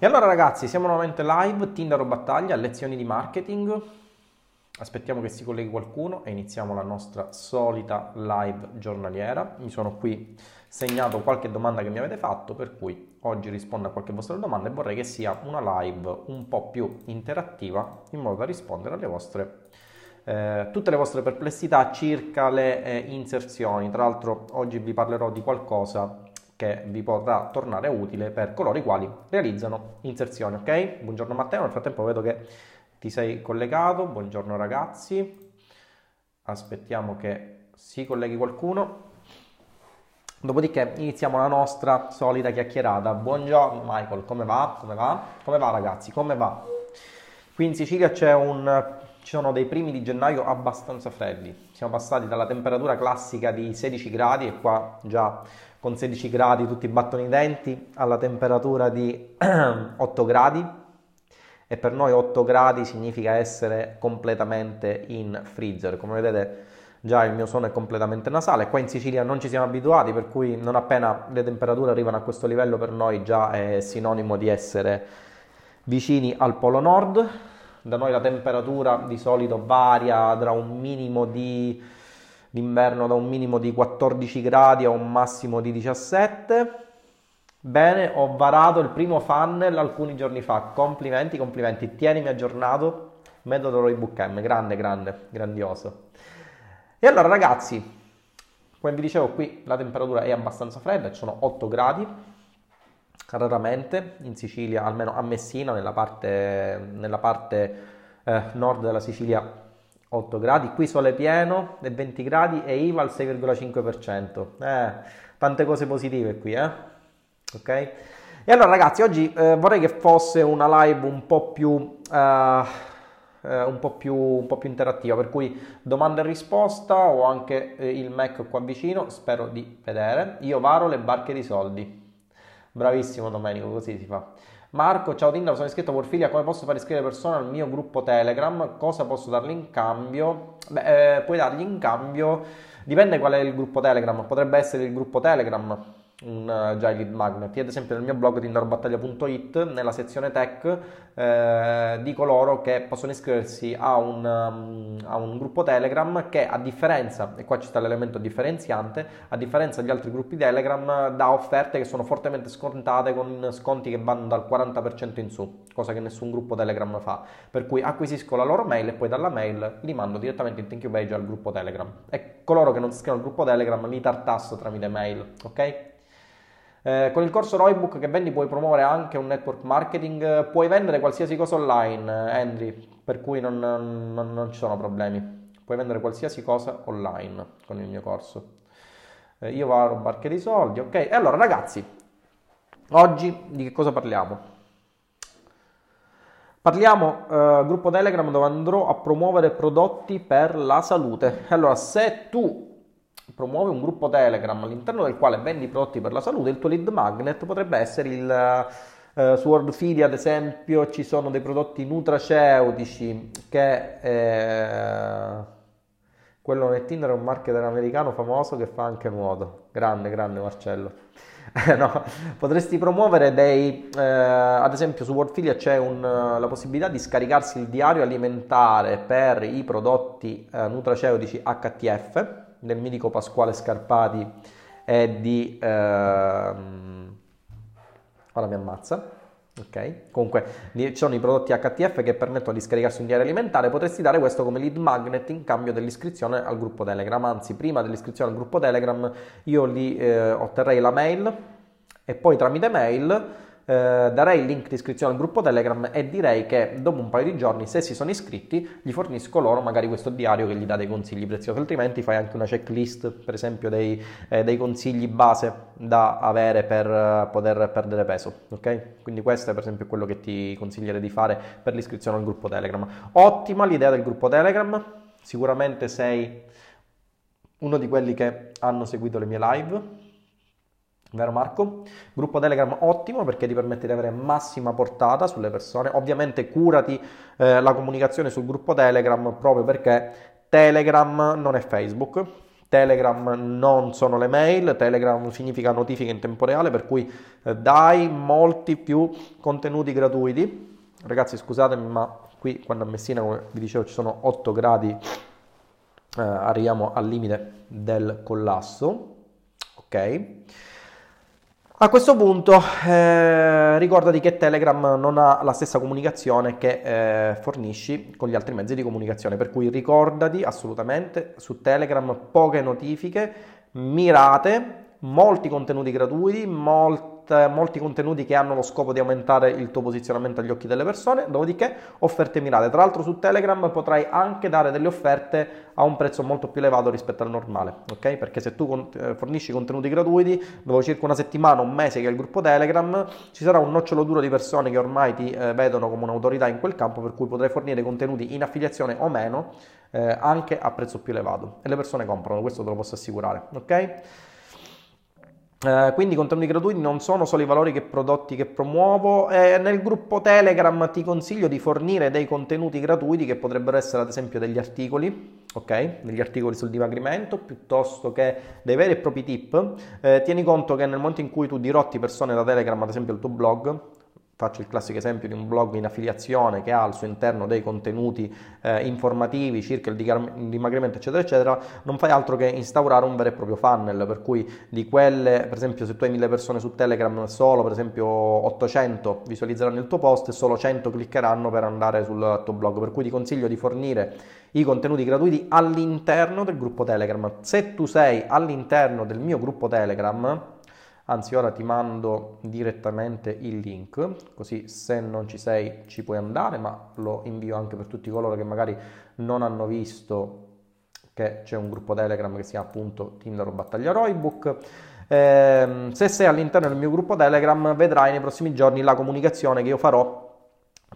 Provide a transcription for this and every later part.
E allora ragazzi, siamo nuovamente live, Tinder o Battaglia, lezioni di marketing. Aspettiamo che si colleghi qualcuno e iniziamo la nostra solita live giornaliera. Mi sono qui segnato qualche domanda che mi avete fatto, per cui oggi rispondo a qualche vostra domanda e vorrei che sia una live un po' più interattiva in modo da rispondere alle vostre eh, tutte le vostre perplessità circa le eh, inserzioni. Tra l'altro oggi vi parlerò di qualcosa che vi potrà tornare utile per coloro i quali realizzano inserzioni, ok? Buongiorno Matteo, nel frattempo vedo che ti sei collegato, buongiorno ragazzi, aspettiamo che si colleghi qualcuno. Dopodiché iniziamo la nostra solita chiacchierata. Buongiorno Michael, come va? Come va? Come va ragazzi? Come va? Qui in Sicilia c'è un ci sono dei primi di gennaio abbastanza freddi. Siamo passati dalla temperatura classica di 16 gradi e qua già con 16 gradi tutti battono i denti alla temperatura di 8 gradi e per noi 8 gradi significa essere completamente in freezer. Come vedete già il mio suono è completamente nasale. Qua in Sicilia non ci siamo abituati, per cui non appena le temperature arrivano a questo livello per noi già è sinonimo di essere vicini al Polo Nord. Da noi la temperatura di solito varia tra un minimo di d'inverno da un minimo di 14 gradi a un massimo di 17. Bene, ho varato il primo funnel alcuni giorni fa. Complimenti, complimenti. Tienimi aggiornato. Metodo Roy Bookcam, grande, grande, grandioso. E allora ragazzi, come vi dicevo qui la temperatura è abbastanza fredda, sono 8 gradi, raramente in Sicilia, almeno a Messina, nella parte, nella parte eh, nord della Sicilia 8 gradi, qui sole pieno e 20 gradi e IVA al 6,5%. Eh, tante cose positive qui, eh? Ok? E allora ragazzi, oggi eh, vorrei che fosse una live un po' più... Uh, un po, più, un po' più interattiva, per cui domanda e risposta, ho anche eh, il Mac qua vicino, spero di vedere. Io varo le barche di soldi. Bravissimo Domenico, così si fa. Marco, ciao Tinder, sono iscritto a Warfilia, come posso far iscrivere persone al mio gruppo Telegram? Cosa posso dargli in cambio? Beh, eh, puoi dargli in cambio, dipende qual è il gruppo Telegram, potrebbe essere il gruppo Telegram un già lead magnet. Io ad esempio nel mio blog tinderbattaglia.it nella sezione tech eh, di coloro che possono iscriversi a un, um, a un, gruppo Telegram che a differenza, e qua ci sta l'elemento differenziante, a differenza degli altri gruppi Telegram dà offerte che sono fortemente scontate con sconti che vanno dal 40% in su, cosa che nessun gruppo Telegram fa. Per cui acquisisco la loro mail e poi dalla mail li mando direttamente in thank you page al gruppo Telegram. E coloro che non si iscrivono al gruppo Telegram li tartasso tramite mail, ok? Eh, con il corso Roybook che vendi puoi promuovere anche un network marketing, puoi vendere qualsiasi cosa online, Henry, per cui non, non, non ci sono problemi. Puoi vendere qualsiasi cosa online con il mio corso. Eh, io vado a barche di soldi, ok? E allora ragazzi, oggi di che cosa parliamo? Parliamo eh, gruppo Telegram dove andrò a promuovere prodotti per la salute. Allora, se tu promuove un gruppo Telegram all'interno del quale vendi prodotti per la salute, il tuo lead magnet potrebbe essere il uh, su WorldFeed ad esempio ci sono dei prodotti nutraceutici che eh, quello nel Tinder è un marketer americano famoso che fa anche nuoto. Grande, grande Marcello. no, potresti promuovere dei, eh, ad esempio su Wordfilia c'è un, la possibilità di scaricarsi il diario alimentare per i prodotti eh, nutraceutici HTF del mitico Pasquale Scarpati e di... Ehm... ora mi ammazza. Ok, comunque ci sono i prodotti HTF che permettono di scaricarsi un diario alimentare. Potresti dare questo come lead magnet in cambio dell'iscrizione al gruppo Telegram. Anzi, prima dell'iscrizione al gruppo Telegram, io lì eh, otterrei la mail e poi tramite mail eh, darei il link di iscrizione al gruppo Telegram e direi che dopo un paio di giorni, se si sono iscritti, gli fornisco loro magari questo diario che gli dà dei consigli preziosi, altrimenti fai anche una checklist, per esempio, dei, eh, dei consigli base da avere per uh, poter perdere peso. Ok? Quindi questo è per esempio quello che ti consiglierei di fare per l'iscrizione al gruppo Telegram. Ottima l'idea del gruppo Telegram, sicuramente sei uno di quelli che hanno seguito le mie live Vero Marco? Gruppo Telegram ottimo perché ti permette di avere massima portata sulle persone. Ovviamente curati eh, la comunicazione sul gruppo Telegram proprio perché Telegram non è Facebook. Telegram non sono le mail, Telegram significa notifiche in tempo reale, per cui eh, dai molti più contenuti gratuiti. Ragazzi, scusatemi, ma qui quando a Messina, come vi dicevo, ci sono 8 gradi, eh, arriviamo al limite del collasso. Ok. A questo punto eh, ricordati che Telegram non ha la stessa comunicazione che eh, fornisci con gli altri mezzi di comunicazione, per cui ricordati assolutamente su Telegram poche notifiche mirate, molti contenuti gratuiti, molti molti contenuti che hanno lo scopo di aumentare il tuo posizionamento agli occhi delle persone, dopodiché offerte mirate. Tra l'altro su Telegram potrai anche dare delle offerte a un prezzo molto più elevato rispetto al normale, ok? Perché se tu eh, fornisci contenuti gratuiti, dopo circa una settimana, un mese che è il gruppo Telegram, ci sarà un nocciolo duro di persone che ormai ti eh, vedono come un'autorità in quel campo, per cui potrai fornire contenuti in affiliazione o meno, eh, anche a prezzo più elevato. E le persone comprano, questo te lo posso assicurare, ok? Eh, quindi i contenuti gratuiti non sono solo i valori che prodotti che promuovo. Eh, nel gruppo Telegram ti consiglio di fornire dei contenuti gratuiti che potrebbero essere ad esempio degli articoli, ok? Degli articoli sul dimagrimento piuttosto che dei veri e propri tip. Eh, tieni conto che nel momento in cui tu dirotti persone da Telegram, ad esempio il tuo blog, Faccio il classico esempio di un blog in affiliazione che ha al suo interno dei contenuti eh, informativi circa il dimagrimento, eccetera, eccetera. Non fai altro che instaurare un vero e proprio funnel, per cui di quelle, per esempio, se tu hai mille persone su Telegram, solo per esempio 800 visualizzeranno il tuo post e solo 100 cliccheranno per andare sul tuo blog. Per cui ti consiglio di fornire i contenuti gratuiti all'interno del gruppo Telegram. Se tu sei all'interno del mio gruppo Telegram, anzi ora ti mando direttamente il link così se non ci sei ci puoi andare ma lo invio anche per tutti coloro che magari non hanno visto che c'è un gruppo telegram che si chiama appunto Tinder o Battaglia Roybook. Eh, se sei all'interno del mio gruppo telegram vedrai nei prossimi giorni la comunicazione che io farò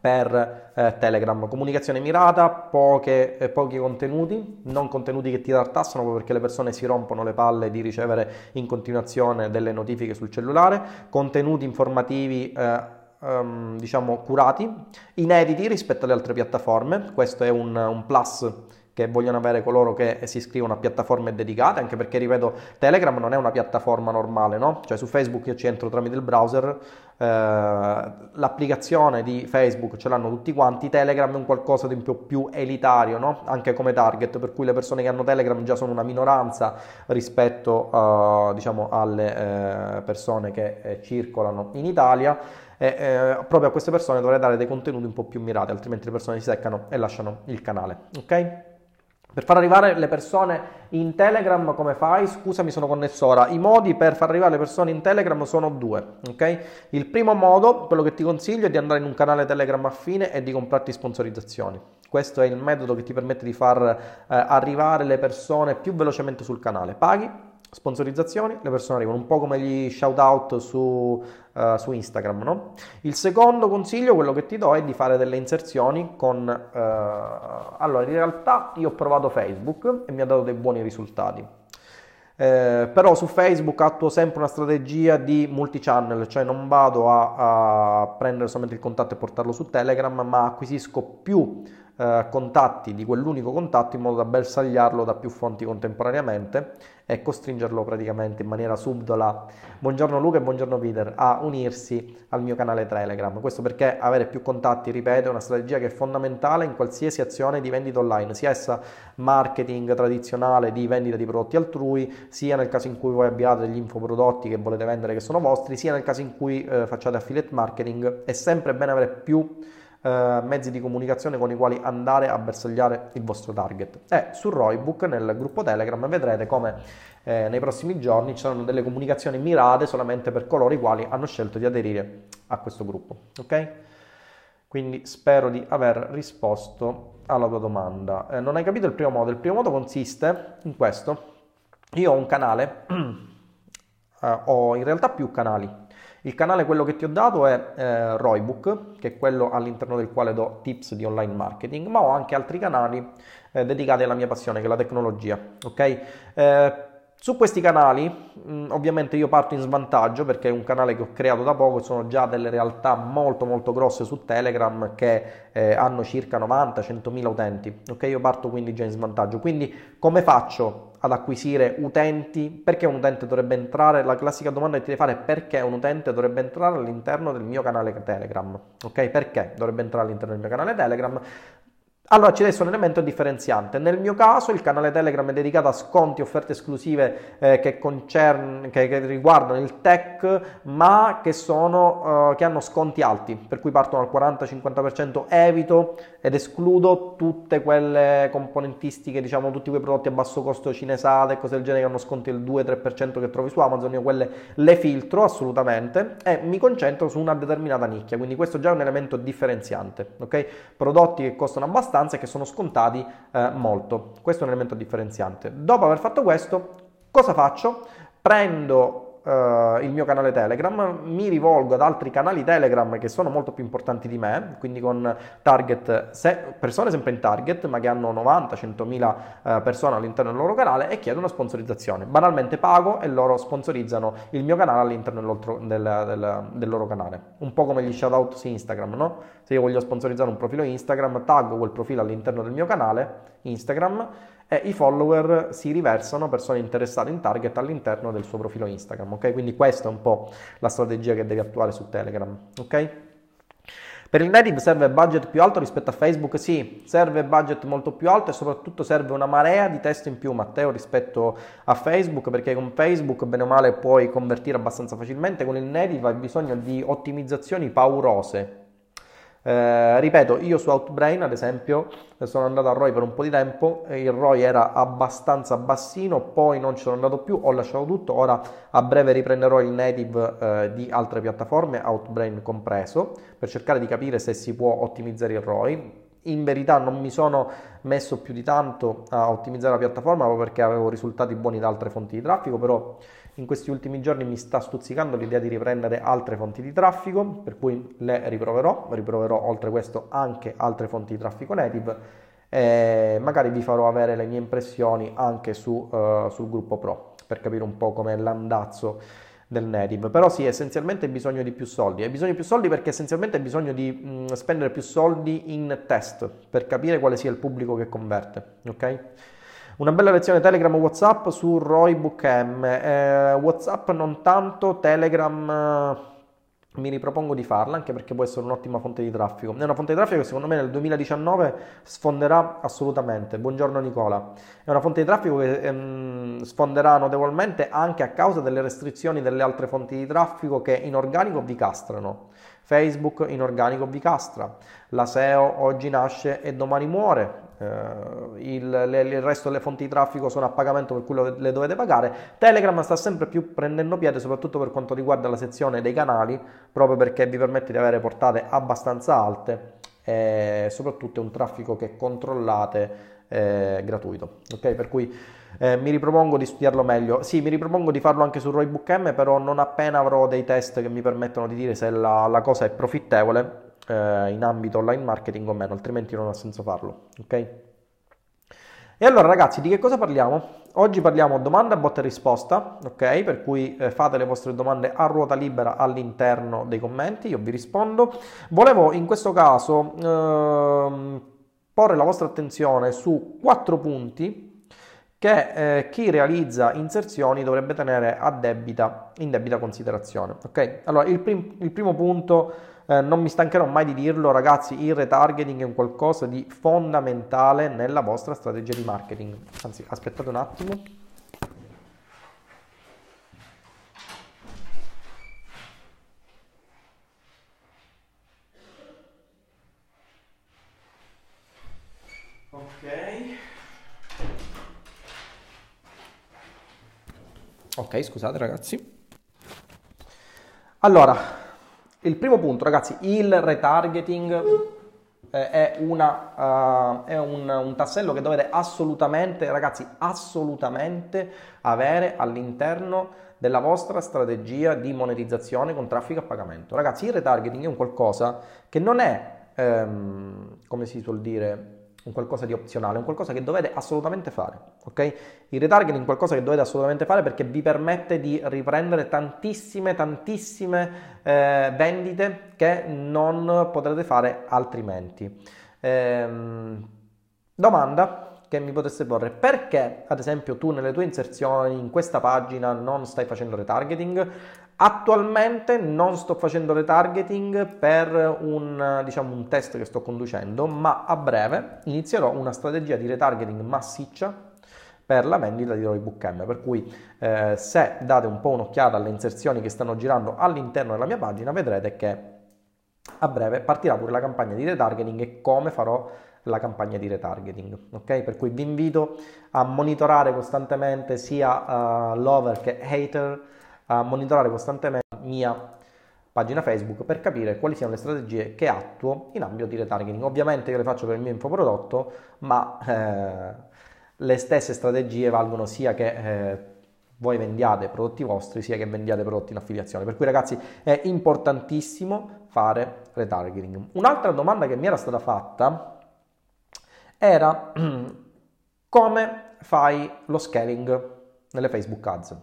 per eh, Telegram. Comunicazione mirata, poche, eh, pochi contenuti, non contenuti che ti tartassano proprio perché le persone si rompono le palle di ricevere in continuazione delle notifiche sul cellulare, contenuti informativi eh, um, diciamo curati, inediti rispetto alle altre piattaforme, questo è un, un plus che vogliono avere coloro che si iscrivono a piattaforme dedicate, anche perché, ripeto, Telegram non è una piattaforma normale, no? Cioè su Facebook io ci entro tramite il browser, eh, l'applicazione di Facebook ce l'hanno tutti quanti, Telegram è un qualcosa di un po' più elitario, no? Anche come target, per cui le persone che hanno Telegram già sono una minoranza rispetto, uh, diciamo, alle eh, persone che eh, circolano in Italia e eh, proprio a queste persone dovrei dare dei contenuti un po' più mirati, altrimenti le persone si seccano e lasciano il canale, ok? Per far arrivare le persone in Telegram come fai? Scusami, sono connesso ora. I modi per far arrivare le persone in Telegram sono due, ok? Il primo modo, quello che ti consiglio, è di andare in un canale Telegram affine e di comprarti sponsorizzazioni. Questo è il metodo che ti permette di far eh, arrivare le persone più velocemente sul canale. Paghi, sponsorizzazioni, le persone arrivano un po' come gli shout out su, uh, su Instagram. No? Il secondo consiglio, quello che ti do, è di fare delle inserzioni con... Uh, allora, in realtà io ho provato Facebook e mi ha dato dei buoni risultati. Eh, però su Facebook attuo sempre una strategia di multi-channel, cioè non vado a, a prendere solamente il contatto e portarlo su Telegram, ma acquisisco più eh, contatti di quell'unico contatto in modo da bersagliarlo da più fonti contemporaneamente e costringerlo praticamente in maniera subdola, buongiorno Luca e buongiorno Peter, a unirsi al mio canale Telegram. Questo perché avere più contatti, ripeto, è una strategia che è fondamentale in qualsiasi azione di vendita online, sia essa marketing tradizionale di vendita di prodotti altrui, sia nel caso in cui voi abbiate degli infoprodotti che volete vendere che sono vostri, sia nel caso in cui eh, facciate affiliate marketing, è sempre bene avere più eh, mezzi di comunicazione con i quali andare a bersagliare il vostro target. E su Roybook nel gruppo Telegram vedrete come eh, nei prossimi giorni ci saranno delle comunicazioni mirate solamente per coloro i quali hanno scelto di aderire a questo gruppo. Ok? Quindi spero di aver risposto alla tua domanda. Eh, non hai capito il primo modo? Il primo modo consiste in questo. Io ho un canale, eh, ho in realtà più canali il canale, quello che ti ho dato, è eh, Roybook, che è quello all'interno del quale do tips di online marketing, ma ho anche altri canali eh, dedicati alla mia passione, che è la tecnologia. Ok? Eh, su questi canali, mm, ovviamente io parto in svantaggio perché è un canale che ho creato da poco, sono già delle realtà molto molto grosse su Telegram che eh, hanno circa 90-100 mila utenti, ok? Io parto quindi già in svantaggio. Quindi come faccio ad acquisire utenti? Perché un utente dovrebbe entrare? La classica domanda che ti devi fare è perché un utente dovrebbe entrare all'interno del mio canale Telegram, ok? Perché dovrebbe entrare all'interno del mio canale Telegram? Allora ci essere un elemento differenziante. Nel mio caso il canale Telegram è dedicato a sconti, offerte esclusive eh, che, concern- che, che, riguardano il tech, ma che, sono, uh, che hanno sconti alti, per cui partono al 40-50%. Evito ed escludo tutte quelle componentistiche, diciamo tutti quei prodotti a basso costo cinesate e cose del genere che hanno sconti del 2-3% che trovi su Amazon. Io quelle le filtro assolutamente e mi concentro su una determinata nicchia. Quindi questo già è un elemento differenziante. ok? Prodotti che costano abbastanza abbastanza che sono scontati eh, molto. Questo è un elemento differenziante. Dopo aver fatto questo, cosa faccio? Prendo Uh, il mio canale Telegram, mi rivolgo ad altri canali Telegram che sono molto più importanti di me, quindi con target, se, persone sempre in target, ma che hanno 90-100 mila uh, persone all'interno del loro canale e chiedo una sponsorizzazione. Banalmente pago e loro sponsorizzano il mio canale all'interno del, del, del loro canale. Un po' come gli shoutout su Instagram, no? Se io voglio sponsorizzare un profilo Instagram, taggo quel profilo all'interno del mio canale Instagram e i follower si riversano persone interessate in target all'interno del suo profilo Instagram, ok? Quindi questa è un po' la strategia che devi attuare su Telegram, ok? Per il native serve budget più alto rispetto a Facebook? Sì, serve budget molto più alto e soprattutto serve una marea di test in più, Matteo, rispetto a Facebook, perché con Facebook bene o male puoi convertire abbastanza facilmente, con il native hai bisogno di ottimizzazioni paurose, eh, ripeto, io su Outbrain ad esempio sono andato a ROI per un po' di tempo, il ROI era abbastanza bassino, poi non ci sono andato più, ho lasciato tutto, ora a breve riprenderò il native eh, di altre piattaforme, Outbrain compreso, per cercare di capire se si può ottimizzare il ROI. In verità non mi sono messo più di tanto a ottimizzare la piattaforma proprio perché avevo risultati buoni da altre fonti di traffico, però in questi ultimi giorni mi sta stuzzicando l'idea di riprendere altre fonti di traffico, per cui le riproverò, riproverò oltre questo anche altre fonti di traffico native e magari vi farò avere le mie impressioni anche su, uh, sul gruppo Pro per capire un po' com'è l'andazzo del native. Però sì, essenzialmente hai bisogno di più soldi. Hai bisogno di più soldi perché essenzialmente hai bisogno di mh, spendere più soldi in test per capire quale sia il pubblico che converte, ok? Una bella lezione Telegram WhatsApp su Roy Book. Eh, WhatsApp non tanto, Telegram eh, mi ripropongo di farla anche perché può essere un'ottima fonte di traffico. È una fonte di traffico che secondo me nel 2019 sfonderà assolutamente. Buongiorno Nicola. È una fonte di traffico che ehm, sfonderà notevolmente anche a causa delle restrizioni delle altre fonti di traffico che in organico vi castrano. Facebook in organico vi castra. La SEO oggi nasce e domani muore Uh, il, le, il, resto delle fonti di traffico sono a pagamento per cui lo, le dovete pagare. Telegram sta sempre più prendendo piede, soprattutto per quanto riguarda la sezione dei canali, proprio perché vi permette di avere portate abbastanza alte e soprattutto un traffico che controllate eh, gratuito. Ok, per cui eh, mi ripropongo di studiarlo meglio. Sì, mi ripropongo di farlo anche su Roybook M, però non appena avrò dei test che mi permettono di dire se la, la cosa è profittevole eh, in ambito online marketing o meno, altrimenti non ha senso farlo. Ok? E allora ragazzi, di che cosa parliamo? Oggi parliamo domanda, botta e risposta, ok? Per cui eh, fate le vostre domande a ruota libera all'interno dei commenti, io vi rispondo. Volevo in questo caso ehm, porre la vostra attenzione su quattro punti che eh, chi realizza inserzioni dovrebbe tenere a debita, in debita considerazione. Ok? Allora, il, prim- il primo punto eh, non mi stancherò mai di dirlo, ragazzi, il retargeting è un qualcosa di fondamentale nella vostra strategia di marketing. Anzi, aspettate un attimo. Ok. Scusate ragazzi. Allora, il primo punto, ragazzi, il retargeting eh, è, una, uh, è un, un, tassello che dovete assolutamente, ragazzi, assolutamente avere all'interno della vostra strategia di monetizzazione con traffico a pagamento. Ragazzi, il retargeting è un qualcosa che non è, ehm, come si suol dire, un qualcosa di opzionale, un qualcosa che dovete assolutamente fare, ok? Il retargeting è qualcosa che dovete assolutamente fare perché vi permette di riprendere tantissime, tantissime eh, vendite che non potrete fare altrimenti. Ehm, domanda che mi potesse porre perché ad esempio tu nelle tue inserzioni in questa pagina non stai facendo retargeting attualmente non sto facendo retargeting per un, diciamo, un test che sto conducendo ma a breve inizierò una strategia di retargeting massiccia per la vendita di Roybook M per cui eh, se date un po' un'occhiata alle inserzioni che stanno girando all'interno della mia pagina vedrete che a breve partirà pure la campagna di retargeting e come farò la campagna di retargeting, ok? Per cui vi invito a monitorare costantemente sia uh, lover che hater, a monitorare costantemente la mia pagina Facebook per capire quali siano le strategie che attuo in ambito di retargeting. Ovviamente io le faccio per il mio infoprodotto, ma eh, le stesse strategie valgono sia che eh, voi vendiate prodotti vostri sia che vendiate prodotti in affiliazione. Per cui ragazzi è importantissimo fare retargeting. Un'altra domanda che mi era stata fatta era come fai lo scaling nelle Facebook Ads.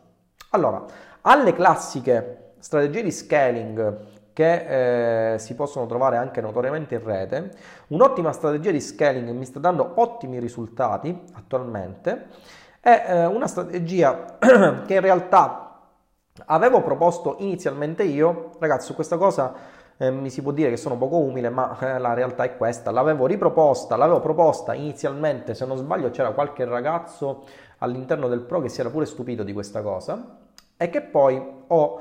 Allora, alle classiche strategie di scaling che eh, si possono trovare anche notoriamente in rete, un'ottima strategia di scaling mi sta dando ottimi risultati attualmente è eh, una strategia che in realtà avevo proposto inizialmente io, ragazzi, su questa cosa eh, mi si può dire che sono poco umile, ma eh, la realtà è questa. L'avevo riproposta, l'avevo proposta inizialmente, se non sbaglio c'era qualche ragazzo all'interno del pro che si era pure stupito di questa cosa e che poi ho